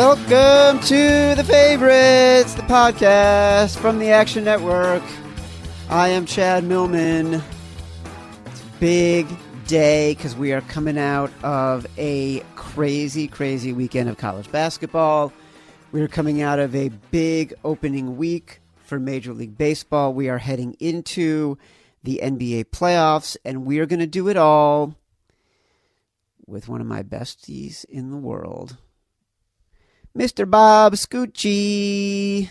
Welcome to the favorites, the podcast from the Action Network. I am Chad Millman. It's a big day because we are coming out of a crazy, crazy weekend of college basketball. We are coming out of a big opening week for Major League Baseball. We are heading into the NBA playoffs, and we are going to do it all with one of my besties in the world, Mr. Bob Scucci.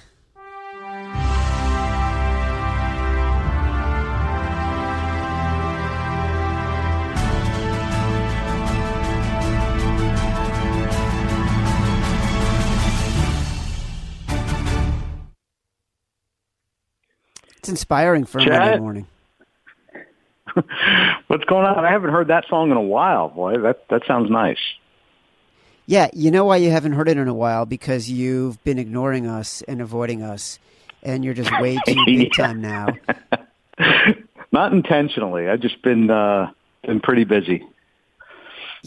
It's inspiring for a? Monday morning. What's going on? I haven't heard that song in a while, boy. That that sounds nice. Yeah, you know why you haven't heard it in a while? Because you've been ignoring us and avoiding us, and you're just way too big Yeah. time now. Not intentionally. I've just been uh been pretty busy.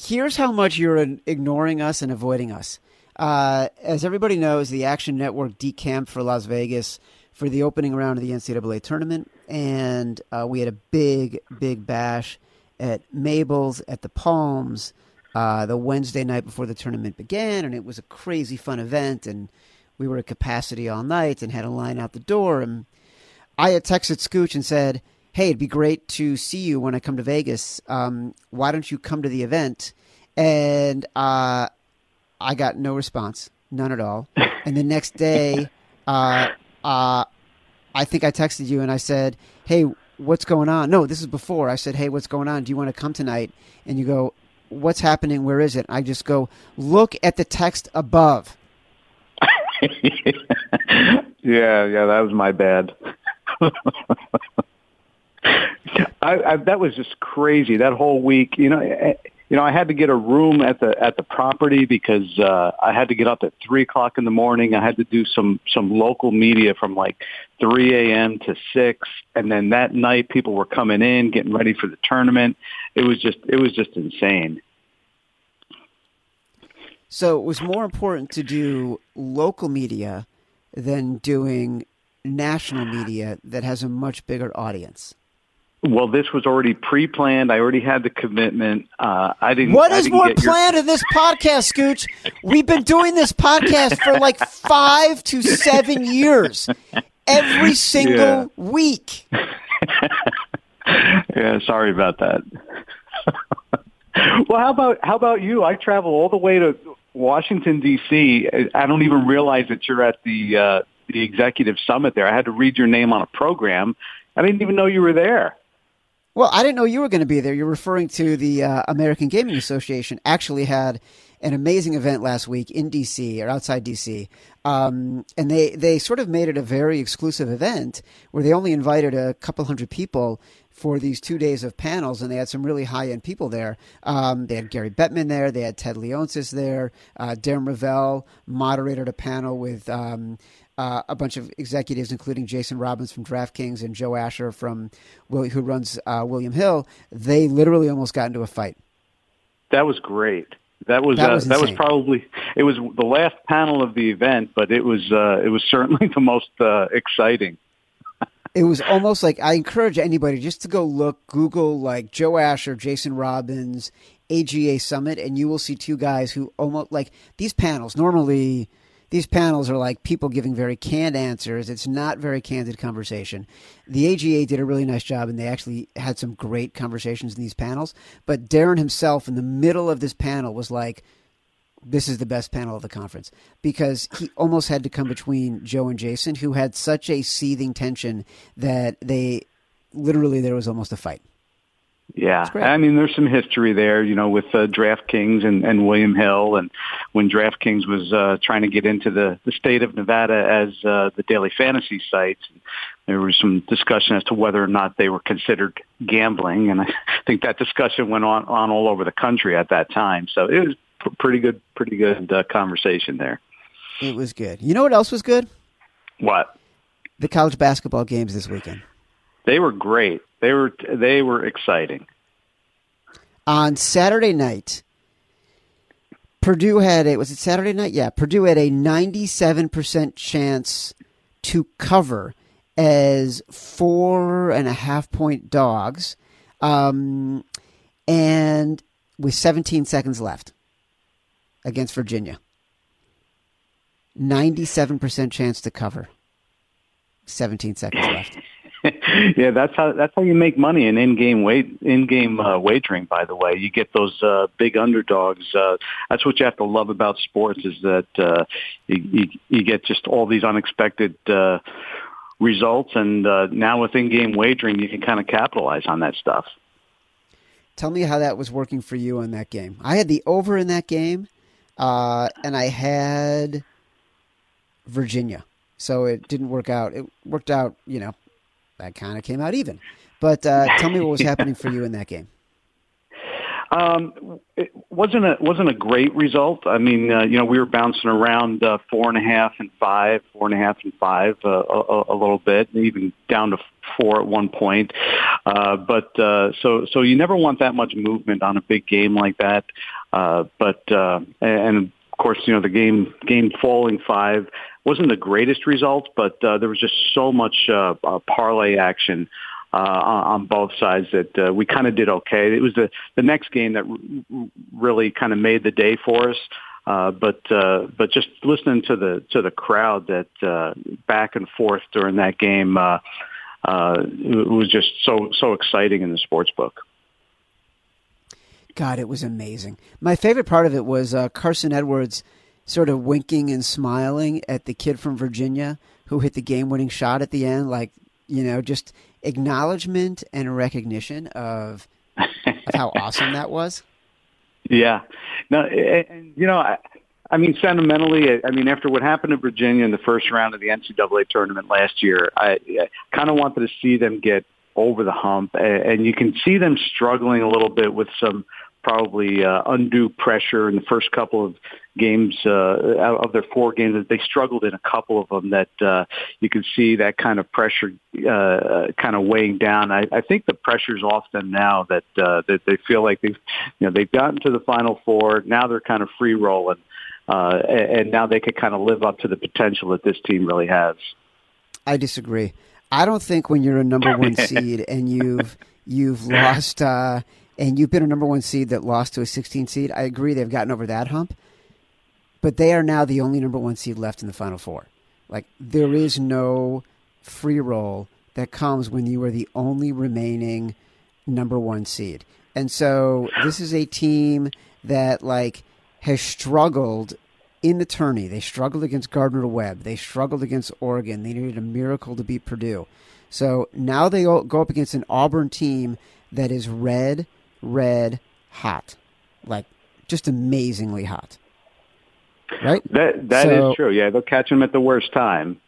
Here's how much you're ignoring us and avoiding us. Uh, as everybody knows, the Action Network decamped for Las Vegas for the opening round of the NCAA tournament, and uh, we had a big, big bash at Mabel's at the Palms uh, the Wednesday night before the tournament began, and it was a crazy fun event, and we were at capacity all night and had a line out the door, and I had texted Scooch and said, "Hey, it'd be great to see you when I come to Vegas. Um, why don't you come to the event?" And uh, I got no response, none at all. And the next day, uh, uh, I think I texted you and I said, "Hey, what's going on?" No, this is before. I said, "Hey, what's going on? Do you want to come tonight?" And you go, "What's happening? Where is it?" I just go, "Look at the text above." yeah, yeah, that was my bad. I, I, that was just crazy. That whole week, you know, eh, you know, I had to get a room at the at the property because uh, I had to get up at three o'clock in the morning. I had to do some some local media from like three a.m. to six, and then that night people were coming in, getting ready for the tournament. It was just it was just insane. So it was more important to do local media than doing national media that has a much bigger audience. Well, this was already pre-planned. I already had the commitment. Uh, I didn't. What I didn't more get your- planned in this podcast, Scooch? We've been doing this podcast for like five to seven years, every single Yeah. week. yeah, sorry about that. well, how about how about you? I travel all the way to Washington D.C. I don't even realize that you're at the uh, the executive summit there. I had to read your name on a program. I didn't even know you were there. Well, I didn't know you were going to be there. You're referring to the uh, American Gaming Association. Actually, had an amazing event last week in DC or outside DC, um, and they they sort of made it a very exclusive event where they only invited a couple hundred people for these two days of panels, and they had some really high end people there. Um, they had Gary Bettman there, they had Ted Leonsis there, uh, Darren Rovell moderated a panel with. Um, uh, a bunch of executives, including Jason Robbins from DraftKings and Joe Asher from who runs uh, William Hill, they literally almost got into a fight. That was great. That was That uh, was that was probably it was the last panel of the event, but it was uh, it was certainly the most uh, exciting. It was almost like I encourage anybody just to go look, Google like Joe Asher, Jason Robbins, AGA Summit, and you will see two guys who almost like these panels. Normally, these panels are like people giving very canned answers. It's not very candid conversation. The AGA did a really nice job, and they actually had some great conversations in these panels. But Darren himself, in the middle of this panel, was like, this is the best panel of the conference because he almost had to come between Joe and Jason, who had such a seething tension that they literally there was almost a fight. Yeah. I mean, there's some history there, you know, with uh, DraftKings and, and William Hill, and when DraftKings was uh, trying to get into the, the state of Nevada as uh, the daily fantasy sites, there was some discussion as to whether or not they were considered gambling, and I think that discussion went on on all over the country at that time. So it was pretty good, pretty good uh, conversation there. It was good. You know what else was good? What? The college basketball games this weekend. They were great. They were they were exciting. On Saturday night, Purdue had a was it Saturday night? Yeah, Purdue had a 97% chance to cover as four and a half point dogs, um, and with 17 seconds left against Virginia. 97% chance to cover. 17 seconds left. yeah, that's how that's how you make money in in-game wait in-game uh, wagering. By the way, you get those uh, big underdogs. Uh, that's what you have to love about sports is that uh, you, you, you get just all these unexpected uh, results, and uh, now with in-game wagering, you can kind of capitalize on that stuff. Tell me how that was working for you on that game. I had the over in that game, uh, and I had Virginia, so it didn't work out. It worked out, you know, that kind of came out even. But uh, tell me what was happening for you in that game. Um, it wasn't a wasn't a great result. I mean, uh, you know, we were bouncing around uh, four and a half and five, four and a half and five, uh, a, a little bit, even down to four at one point. Uh, but uh, so so you never want that much movement on a big game like that. Uh, but uh, and of course, you know, the game game falling five wasn't the greatest result, but uh, there was just so much uh, uh, parlay action uh, on both sides that uh, we kind of did okay. It was the the next game that r- really kind of made the day for us. Uh, but uh, but just listening to the to the crowd that uh, back and forth during that game uh, uh, it was just so so exciting in the sports book. God, it was amazing. My favorite part of it was uh, Carson Edwards sort of winking and smiling at the kid from Virginia who hit the game winning shot at the end, like, you know, just acknowledgement and recognition of, of how awesome that was. Yeah. No, and, you know, I, I mean, sentimentally, I mean, after what happened to Virginia in the first round of the NCAA tournament last year, I, I kind of wanted to see them get over the hump, and you can see them struggling a little bit with some probably uh, undue pressure in the first couple of games uh, of their four games. That they struggled in a couple of them that uh, you can see that kind of pressure uh, kind of weighing down. I, I think the pressure's off them now that uh, that they feel like they've you know they've gotten to the final four. Now they're kind of free rolling, uh, and, and now they could kind of live up to the potential that this team really has. I disagree. I don't think when you're a number one seed and you've you've lost. Uh, and you've been a number one seed that lost to a 16 seed. I agree they've gotten over that hump, but they are now the only number one seed left in the Final Four. Like there is no free roll that comes when you are the only remaining number one seed. And so this is a team that like has struggled in the tourney. They struggled against Gardner Webb. They struggled against Oregon. They needed a miracle to beat Purdue. So now they go up against an Auburn team that is red red hot, like just amazingly hot. Right. That that so, is true. Yeah, they'll catch them at the worst time.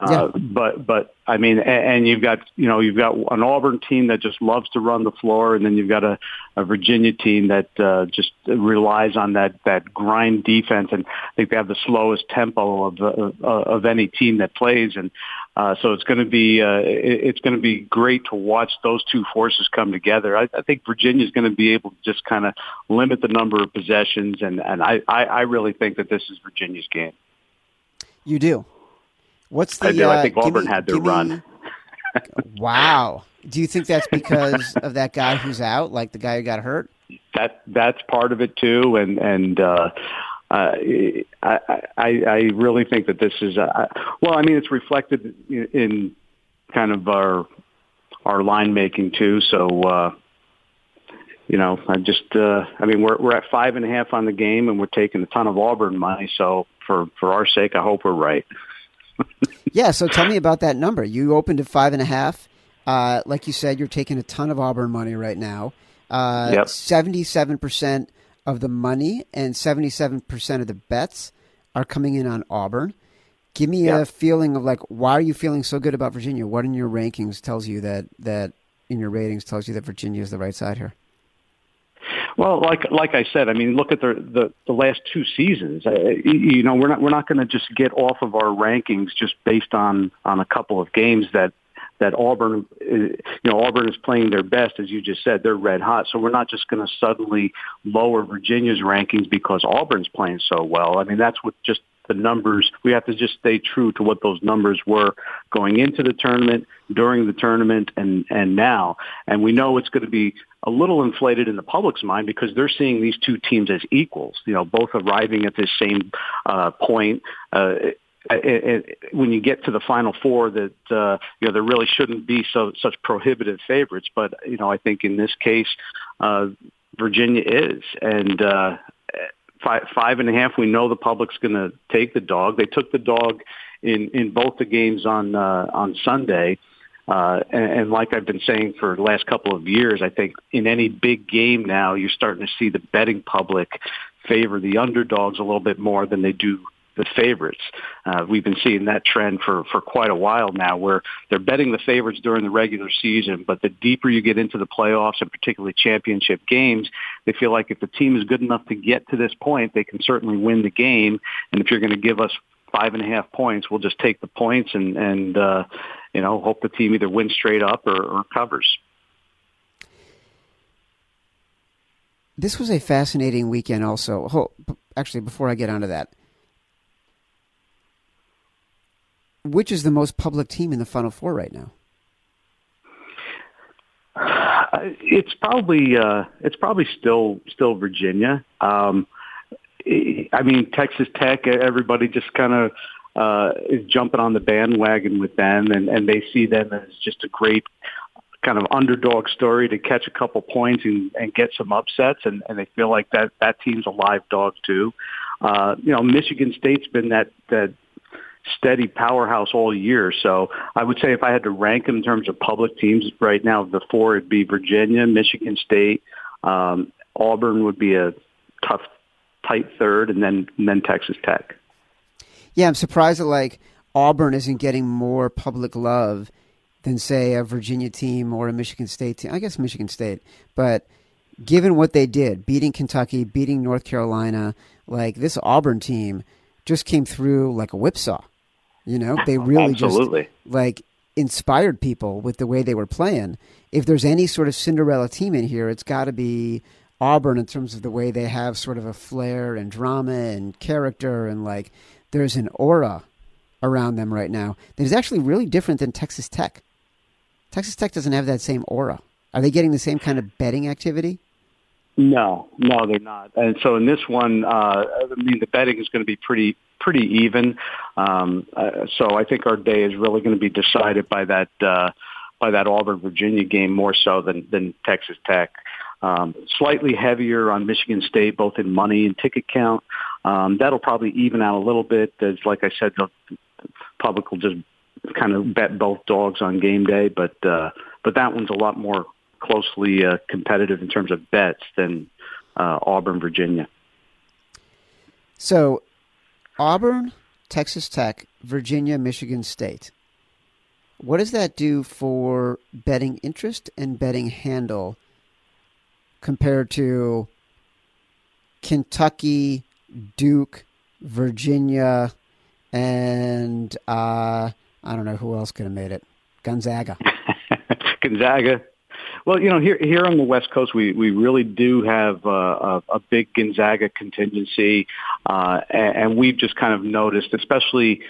Uh, yeah. But but I mean, and, and you've got you know you've got an Auburn team that just loves to run the floor, and then you've got a, a Virginia team that uh, just relies on that that grind defense, and I think they have the slowest tempo of of, of any team that plays, and uh, so it's going to be uh, it, it's going to be great to watch those two forces come together. I, I think Virginia is going to be able to just kind of limit the number of possessions, and and I, I I really think that this is Virginia's game. You do. What's the? I do. Uh, I think Auburn me, had their run. wow. Do you think that's because of that guy who's out, like the guy who got hurt? That that's part of it too, and and uh, uh, I, I I really think that this is uh, well. I mean, it's reflected in, in kind of our our line making too. So uh, you know, I just uh, I mean, we're we're at five and a half on the game, and we're taking a ton of Auburn money. So for for our sake, I hope we're right. yeah. So tell me about that number. You opened at five and a half. Uh, like you said, you're taking a ton of Auburn money right now. Uh, yep. 77% of the money and 77% of the bets are coming in on Auburn. Give me a feeling of like, why are you feeling so good about Virginia? What in your rankings tells you that, that in your ratings tells you that Virginia is the right side here? Well, like like I said, I mean, look at the the, the last two seasons. Uh, you know, we're not we're not going to just get off of our rankings just based on on a couple of games that that Auburn, you know, Auburn is playing their best, as you just said. They're red hot, so we're not just going to suddenly lower Virginia's rankings because Auburn's playing so well. I mean, that's what just the numbers. We have to just stay true to what those numbers were going into the tournament, during the tournament, and and now. And we know it's going to be a little inflated in the public's mind because they're seeing these two teams as equals. You know, both arriving at this same uh, point. Uh, it, it, when you get to the final four that uh, you know there really shouldn't be so such prohibitive favorites but you know I think in this case uh, Virginia is and uh, five five and a half we know the public's going to take the dog. They took the dog in in both the games on uh, on Sunday uh, and, and like I've been saying for the last couple of years I think in any big game now you're starting to see the betting public favor the underdogs a little bit more than they do the favorites. Uh, we've been seeing that trend for, for quite a while now where they're betting the favorites during the regular season, but the deeper you get into the playoffs and particularly championship games, they feel like if the team is good enough to get to this point, they can certainly win the game. And if you're going to give us five and a half points, we'll just take the points and, and uh, you know, hope the team either wins straight up or, or covers. This was a fascinating weekend also. Actually, before I get onto that, which is the most public team in the Final Four right now? Uh, it's probably uh, it's probably still still Virginia. Um, I mean, Texas Tech. Everybody just kind of uh, is jumping on the bandwagon with them, and, and they see them as just a great kind of underdog story to catch a couple points and, and get some upsets, and, and they feel like that that team's a live dog too. Uh, you know, Michigan State's been that that steady powerhouse all year. So I would say if I had to rank them in terms of public teams right now, the four would be Virginia, Michigan State, um, Auburn would be a tough, tight third, and then and then Texas Tech. Yeah, I'm surprised that like Auburn isn't getting more public love than say a Virginia team or a Michigan State team. I guess Michigan State, but given what they did, beating Kentucky, beating North Carolina, like this Auburn team just came through like a whipsaw. You know, they really Absolutely. just like inspired people with the way they were playing. If there's any sort of Cinderella team in here, it's got to be Auburn in terms of the way they have sort of a flair and drama and character and like there's an aura around them right now that is actually really different than Texas Tech. Texas Tech doesn't have that same aura. Are they getting the same kind of betting activity? No, no, they're not. And so in this one, uh, I mean, the betting is going to be pretty pretty even. Um, uh, so I think our day is really going to be decided by that uh, by that Auburn Virginia game more so than than Texas Tech. Um, slightly heavier on Michigan State, both in money and ticket count. Um, that'll probably even out a little bit. As like I said, the public will just kind of bet both dogs on game day, but uh, but that one's a lot more closely uh, competitive in terms of bets than uh, Auburn, Virginia. So Auburn, Texas Tech, Virginia, Michigan State. What does that do for betting interest and betting handle compared to Kentucky, Duke, Virginia, and uh, I don't know who else could have made it. Gonzaga. Gonzaga, well, you know, here here on the West Coast, we we really do have uh, a, a big Gonzaga contingency, uh, and, and we've just kind of noticed, especially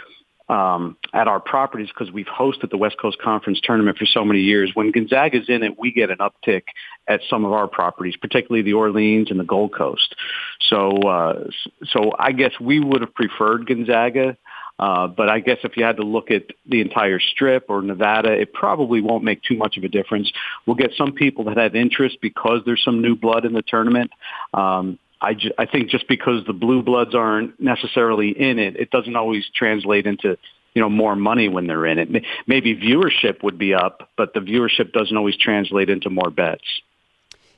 um, at our properties because we've hosted the West Coast Conference tournament for so many years. When Gonzaga's in it, we get an uptick at some of our properties, particularly the Orleans and the Gold Coast. So, uh, so I guess we would have preferred Gonzaga uh, but I guess if you had to look at the entire strip or Nevada, it probably won't make too much of a difference. We'll get some people that have interest because there's some new blood in the tournament. Um, I, ju- I think just because the blue bloods aren't necessarily in it, it doesn't always translate into you know more money when they're in it. Maybe viewership would be up, but the viewership doesn't always translate into more bets.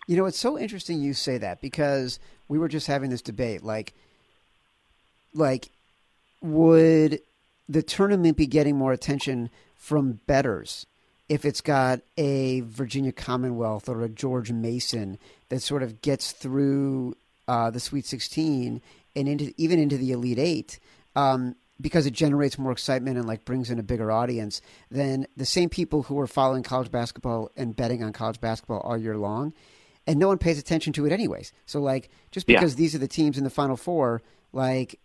You know, it's so interesting you say that because we were just having this debate, like, like would the tournament be getting more attention from betters if it's got a Virginia Commonwealth or a George Mason that sort of gets through uh, the Sweet 16 and into even into the Elite Eight? Um, because it generates more excitement and like brings in a bigger audience, than the same people who are following college basketball and betting on college basketball all year long, and no one pays attention to it anyways. So like just because yeah. these are the teams in the Final Four, like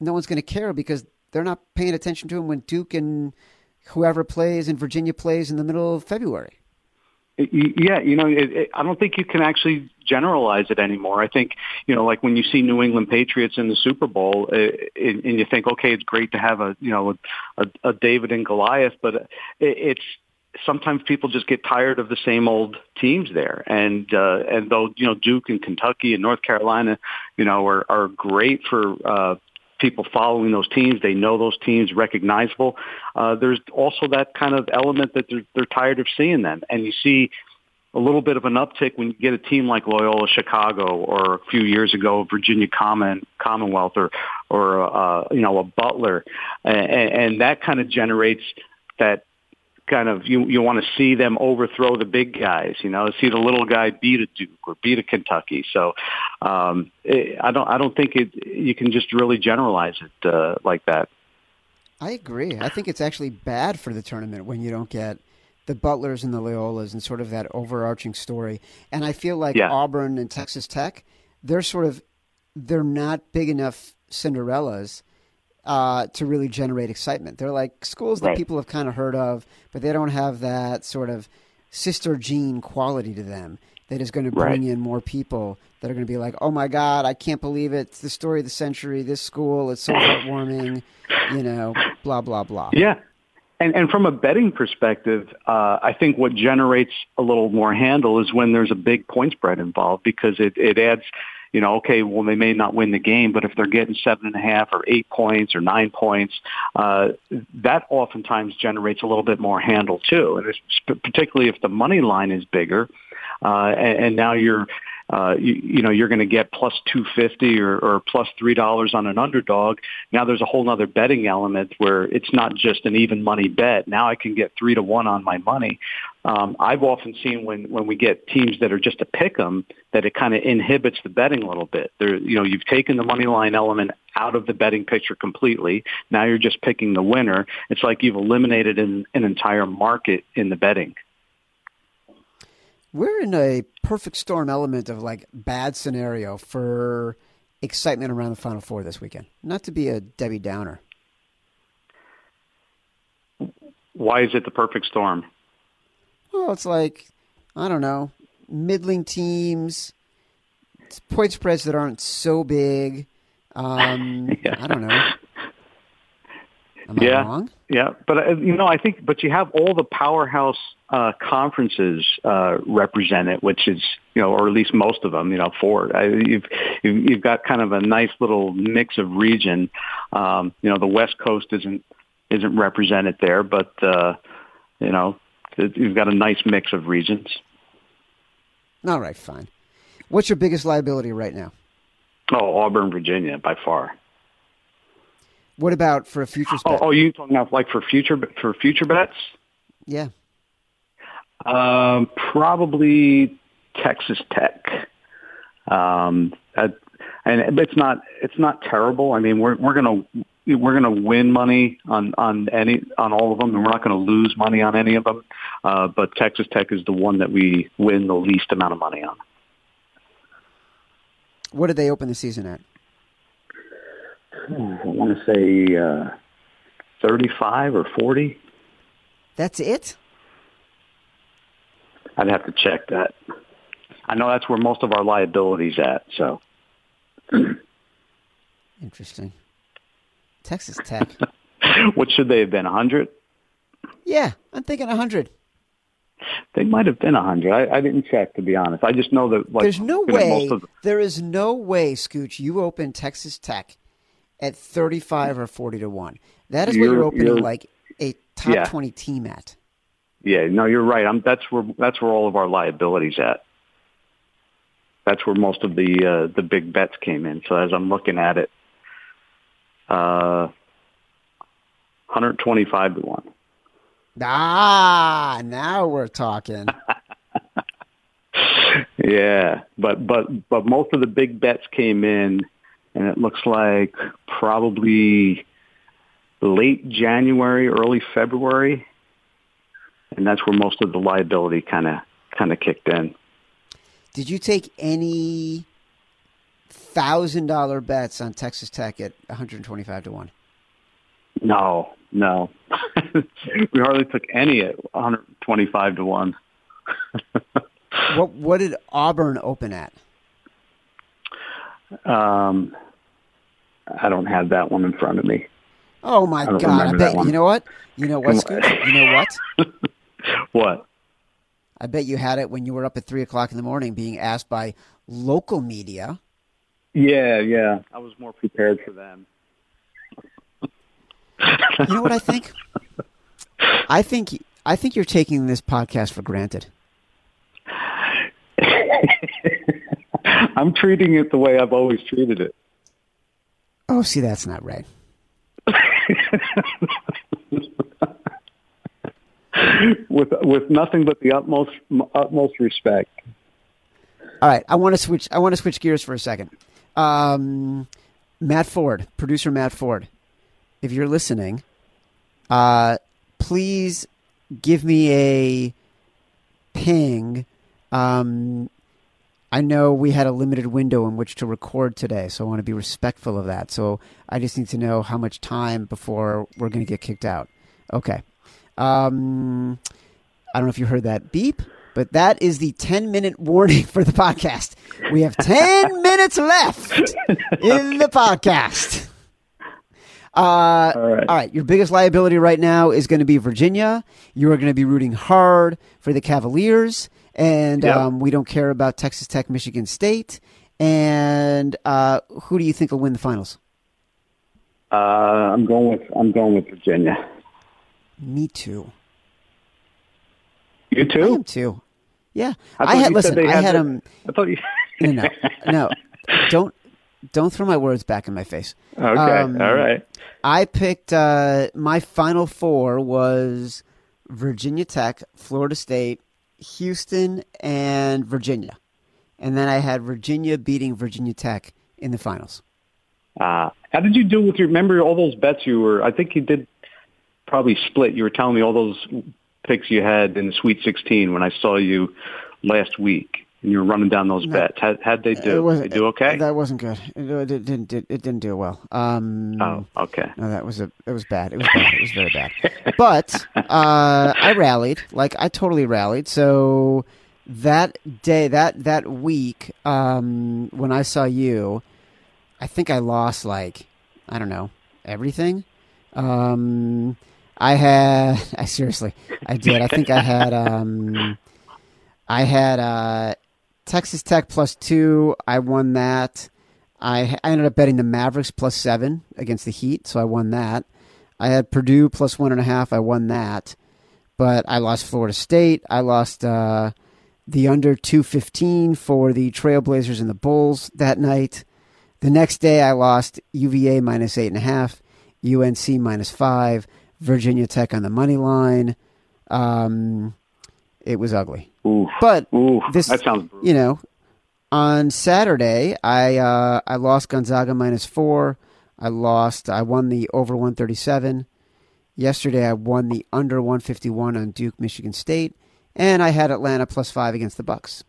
no one's going to care because they're not paying attention to them when Duke and whoever plays and Virginia plays in the middle of February. Yeah, you know, it, it, I don't think you can actually generalize it anymore. I think, you know, like when you see New England Patriots in the Super Bowl, uh, and, and you think, okay, it's great to have a, you know, a, a David and Goliath, but it, it's sometimes people just get tired of the same old teams there. And uh, and though you know Duke and Kentucky and North Carolina, you know, are are great for uh, people following those teams. They know those teams, recognizable. Uh, there's also that kind of element that they're, they're tired of seeing them. And you see a little bit of an uptick when you get a team like Loyola Chicago or a few years ago Virginia Common, Commonwealth or, or uh, you know, a Butler. And, and that kind of generates that kind of you you want to see them overthrow the big guys, you know, see the little guy beat a Duke or beat a Kentucky. So um, it, I don't I don't think it you can just really generalize it uh, like that. I agree. I think it's actually bad for the tournament when you don't get the Butlers and the Loyolas and sort of that overarching story. And I feel like yeah. Auburn and Texas Tech, they're sort of they're not big enough Cinderellas uh, to really generate excitement. They're like schools that right. people have kind of heard of, but they don't have that sort of sister gene quality to them that is going to bring right. in more people that are going to be like, oh my God, I can't believe it. It's the story of the century. This school, it's so heartwarming, you know, blah, blah, blah. Yeah. And, and from a betting perspective, uh, I think what generates a little more handle is when there's a big point spread involved because it, it adds – you know, okay, well, they may not win the game, but if they're getting seven and a half or eight points or nine points, uh, that oftentimes generates a little bit more handle too. And it's particularly if the money line is bigger, uh, and, and now you're uh, you, you know, you're going to get plus 250 or, or plus $3 on an underdog. Now there's a whole other betting element where it's not just an even money bet. Now I can get three to one on my money. Um, I've often seen when, when we get teams that are just a pick 'em that it kind of inhibits the betting a little bit. There, you know, you've taken the money line element out of the betting picture completely. Now you're just picking the winner. It's like you've eliminated an, an entire market in the betting we're in a perfect storm element of like bad scenario for excitement around the Final Four this weekend. Not to be a Debbie Downer. Why is it the perfect storm? Well, it's like I don't know, middling teams, point spreads that aren't so big. Um, yeah. I don't know. Am yeah, wrong? Yeah, but uh, you know, I think, but you have all the powerhouse uh, conferences uh, represented, which is you know, or at least most of them. You know, four. I, you've you've got kind of a nice little mix of region. Um, you know, the West Coast isn't isn't represented there, but uh, you know, you've got a nice mix of regions. All right, fine. What's your biggest liability right now? Oh, Auburn, Virginia, by far. What about for a future? Oh, oh, you talking about like for future for future bets? Yeah. Um, probably Texas Tech. Um, and it's not it's not terrible. I mean, we're we're gonna we're gonna win money on on any on all of them, and we're not gonna lose money on any of them. Uh, but Texas Tech is the one that we win the least amount of money on. What did they open the season at? I want to say uh, 35 or 40. That's it? I'd have to check that. I know that's where most of our liabilities at, so. Interesting. Texas Tech. what should they have been, 100? Yeah, I'm thinking 100. They might have been 100. I, I didn't check, to be honest. I just know that. Like, There's no way. The... There is no way, Scooch, you open Texas Tech at 35 or 40 to 1. That is what you're, you're opening you're, like a top yeah. 20 team at. Yeah, no, you're right. I'm, that's where that's where all of our liabilities at. That's where most of the uh, the big bets came in. So as I'm looking at it, uh, 125 to one. Ah, now we're talking. yeah, but but but most of the big bets came in and it looks like probably late January, early February, and that's where most of the liability kind of kind of kicked in. Did you take any thousand dollar bets on Texas Tech at 125 to one? No, no. we hardly took any at 125 to one. what what did Auburn open at? Um, I don't have that one in front of me. Oh my god! I bet you know what? You know what's good? You know what? What? I bet you had it when you were up at three o'clock in the morning, being asked by local media. Yeah, yeah. I was more prepared for them. You know what I think? I think I think you're taking this podcast for granted. I'm treating it the way I've always treated it. Oh, see, that's not right. with with nothing but the utmost utmost respect. All right, I want to switch. I want to switch gears for a second. Um, Matt Ford, producer Matt Ford, if you're listening, uh, please give me a ping. Um, I know we had a limited window in which to record today, so I want to be respectful of that. So I just need to know how much time before we're going to get kicked out. Okay. Um, I don't know if you heard that beep, but that is the 10 minute warning for the podcast. We have 10 minutes left in the podcast. Uh, All right. all right. Your biggest liability right now is going to be Virginia. You are going to be rooting hard for the Cavaliers, and Yep. um, we don't care about Texas Tech, Michigan State. And uh, who do you think will win the finals? Uh, I'm going with I'm going with Virginia. Me too. You I too? am too. Yeah, I I, had you listen. I had had them. I thought you. No, no, no. Don't don't throw my words back in my face. okay. Um, All right. I picked uh, my final four was Virginia Tech, Florida State, Houston, and Virginia, and then I had Virginia beating Virginia Tech in the finals. Uh, how did you do with your? Remember all those bets you were? I think you did probably split. You were telling me all those picks you had in the Sweet 16 when I saw you last week, and you were running down those No. bets. How how'd they It do? wasn't- They do okay? That wasn't good. It, it didn't. It, it didn't do well. Um, oh, okay. No, that was a. It was bad. It was bad. It was very bad. But uh, I rallied. Like I totally rallied. So that day, that that week, um, when I saw you, I think I lost like I don't know everything. Um, I had. I seriously, I did. I think I had. Um, I had uh, Texas Tech plus two. I won that. I, I ended up betting the Mavericks plus seven against the Heat, so I won that. I had Purdue plus one and a half. I won that, but I lost Florida State. I lost uh, the under two fifteen for the Trailblazers and the Bulls that night. The next day, I lost UVA minus eight and a half, UNC minus five, Virginia Tech on the money line. Um, it was ugly, Ooh, but ooh, this- that sounds brutal. you know, on Saturday, I uh, I lost Gonzaga minus four. I lost. I won the over one thirty seven. Yesterday, I won the under one fifty one on Duke, Michigan State, and I had Atlanta plus five against the Bucks.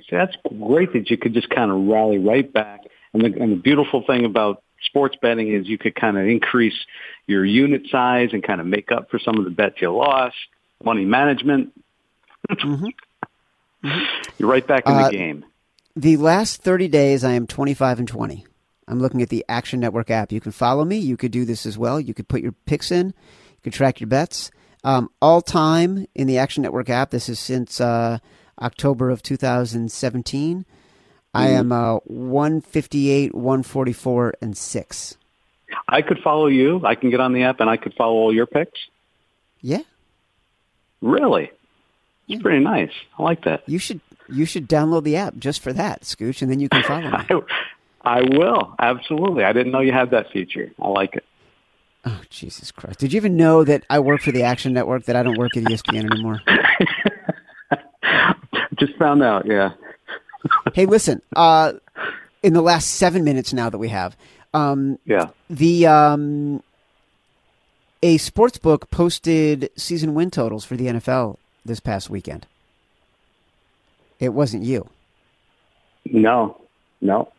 See, that's great that you could just kind of rally right back. And the, and the beautiful thing about sports betting is you could kind of increase your unit size and kind of make up for some of the bets you lost. Money management. Mhm. You're right back in Uh, the game. The last 30 days, I am 25 and 20. I'm looking at the Action Network app. You can follow me. You could do this as well. You could put your picks in. You could track your bets. Um, all time in the Action Network app, this is since uh, October of 2017. I am uh, 158, 144, and 6. I could follow you. I can get on the app and I could follow all your picks. Yeah, Really? Yeah. It's pretty nice. I like that. you should you should download the app just for that, Scooch, and then you can follow me. I, I will. Absolutely. I didn't know you had that feature. I like it. Oh, Jesus Christ. Did you even know that I work for the Action Network, that I don't work at ESPN anymore? Just found out. Yeah. hey, listen. Uh, in the last seven minutes now that we have, um, Yeah. the um, a sports book posted season win totals for the NFL this past weekend. It wasn't you. No, no.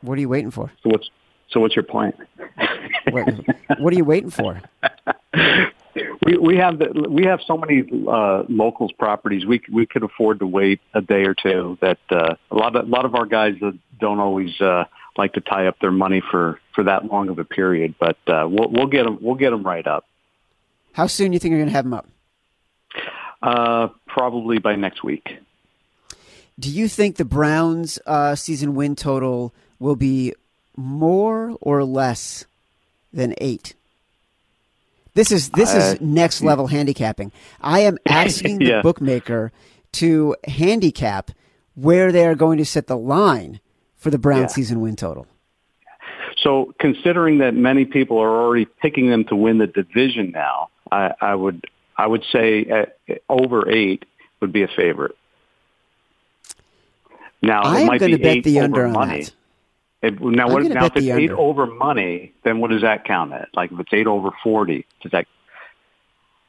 What are you waiting for? So what's so what's your point? What, what are you waiting for? we we have the, we have so many uh, locals properties. We we could afford to wait a day or two. That uh, a lot of a lot of our guys don't always uh, like to tie up their money for for that long of a period. But uh, we'll we'll get them we'll get them right up. How soon do you think you're going to have them up? Uh, probably by next week. Do you think the Browns' uh, season win total will be more or less than eight? This is this is Uh, next level handicapping. I am asking the Yeah. bookmaker to handicap where they are going to set the line for the Browns' Yeah. season win total. So considering that many people are already picking them to win the division now, I, I would I would say uh over eight would be a favorite. Now I it am might going to be bet eight the over under on money. It, now, what, now if it's eight under. over money, then what does that count at? Like if it's eight over forty, does that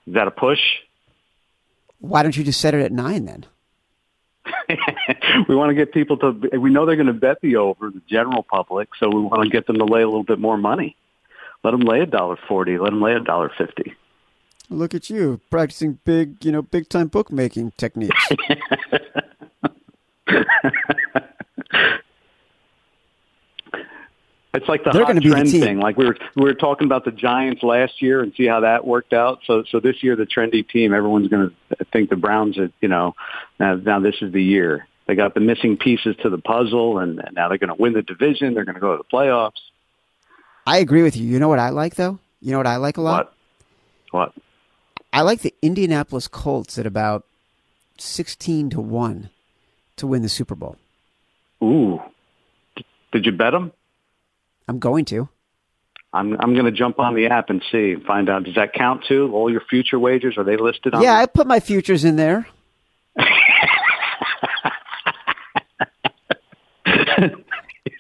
is that a push? Why don't you just set it at nine then? we want to get people to. We know they're going to bet the over, the general public, so we want to get them to lay a little bit more money. Let them lay a dollar forty. Let them lay a dollar fifty. Look at you practicing big, you know, big time bookmaking techniques. It's like the They're hot the trend team. thing. Like we were we were talking about the Giants last year and see how that worked out. So so this year the trendy team, everyone's going to think the Browns. Are, you know, now, now this is the year. They got the missing pieces to the puzzle, and, and now they're going to win the division. They're going to go to the playoffs. I agree with you. You know what I like though? You know what I like a lot? What? What? I like the Indianapolis Colts at about sixteen to one to win the Super Bowl. Ooh, did you bet them? I'm going to. I'm I'm going to jump on the app and see and find out. Does that count too? All your future wagers are they listed on? Yeah, I put my futures in there.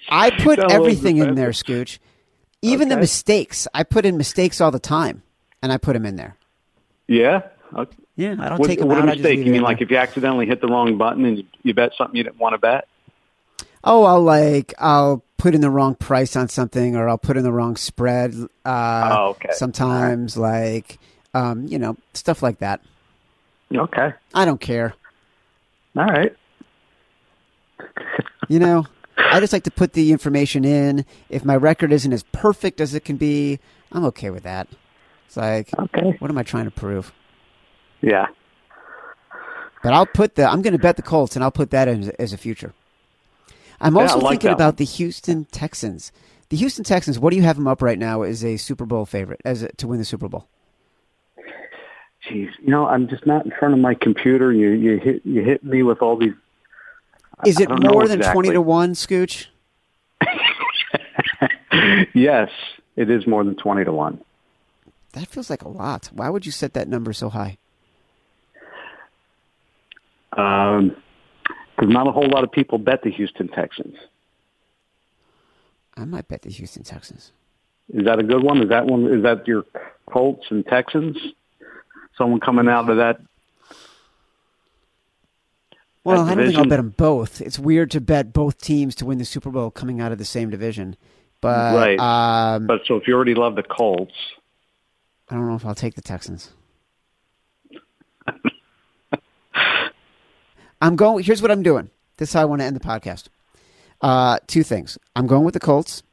I put That everything in there, Scooch. Even the mistakes. I put in mistakes all the time, and I put them in there. Yeah. Okay. Yeah, I don't What, take them what out. a mistake! You mean like if you accidentally hit the wrong button and you, you bet something you didn't want to bet? Oh, I'll like I'll put in the wrong price on something, or I'll put in the wrong spread. Uh, Oh, okay. Sometimes, like um, you know, stuff like that. Okay. I don't care. All right. You know, I just like to put the information in. If my record isn't as perfect as it can be, I'm okay with that. It's like, Okay. what am I trying to prove? Yeah. But I'll put the. I'm going to bet the Colts, and I'll put that in as a future. I'm also I like thinking about the Houston Texans. The Houston Texans. What do you have them up right now as a Super Bowl favorite, as a, to win the Super Bowl? Jeez. You know, I'm just not in front of my computer. You you hit you hit me with all these. Is it more than twenty to one, Scooch? yes, it is more than twenty to one. That feels like a lot. Why would you set that number so high? Um, because not a whole lot of people bet the Houston Texans. I might bet the Houston Texans. Is that a good one? Is that one? Is that your Colts and Texans? Someone coming out of that? Well, I don't think I'll bet them both. It's weird to bet both teams to win the Super Bowl coming out of the same division. But Right. um, But so if you already love the Colts, I don't know if I'll take the Texans. I'm going. Here's what I'm doing. This is how I want to end the podcast. Uh, two things. I'm going with the Colts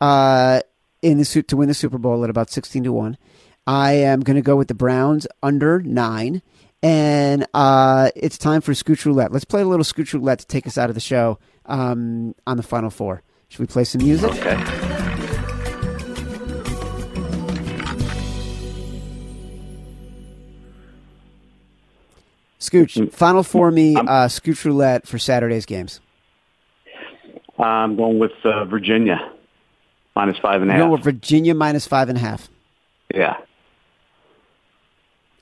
uh, in the suit to win the Super Bowl at about 16 to one. I am going to go with the Browns under nine, and uh, it's time for Scooch Roulette. Let's play a little Scooch Roulette to take us out of the show um, on the final four. Should we play some music? okay. Scooch, final four me uh, Scooch Roulette for Saturday's games. I'm going with uh, Virginia minus five and a We're going with Virginia minus five and a half. yeah,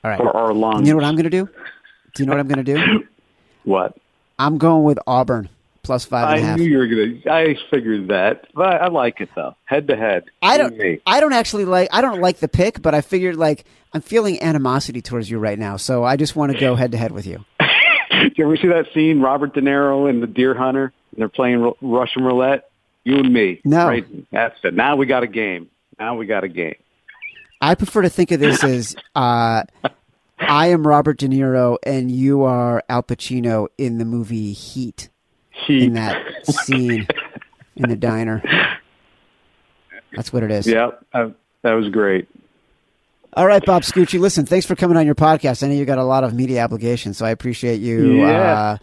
All right. for our lungs. You know what I'm going to do? Do you know what I'm going to do? What? I'm going with Auburn plus five and a I half. knew you were gonna. I figured that, but I like it though. Head to head. I don't. I don't actually like. I don't like the pick, but I figured like I'm feeling animosity towards you right now, so I just want to go head to head with you. Do you ever see that scene, Robert De Niro and the Deer Hunter? And they're playing Ru- Russian roulette. You and me. No. Right. That's it. Now we got a game. Now we got a game. I prefer to think of this as uh, I am Robert De Niro and you are Al Pacino in the movie Heat Heat. in that scene in the diner. That's what it is. Yeah, that was great. All right, Bob Scucci. Listen, thanks for coming on your podcast. I know you got a lot of media obligations, so I appreciate you Yeah. uh,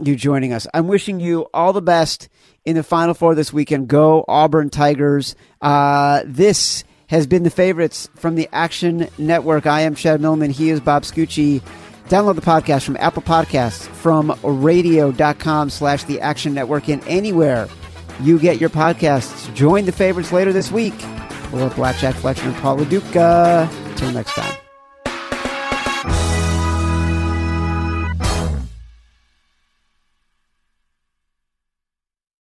you joining us. I'm wishing you all the best in the Final Four this weekend. Go Auburn Tigers. Uh, this has been the favorites from the Action Network. I am Chad Millman. He is Bob Scucci. Download the podcast from Apple Podcasts, from radio.com slash the Action Network, and anywhere you get your podcasts. Join the favorites later this week for Blackjack Fletcher and Paul Duca. Until next time.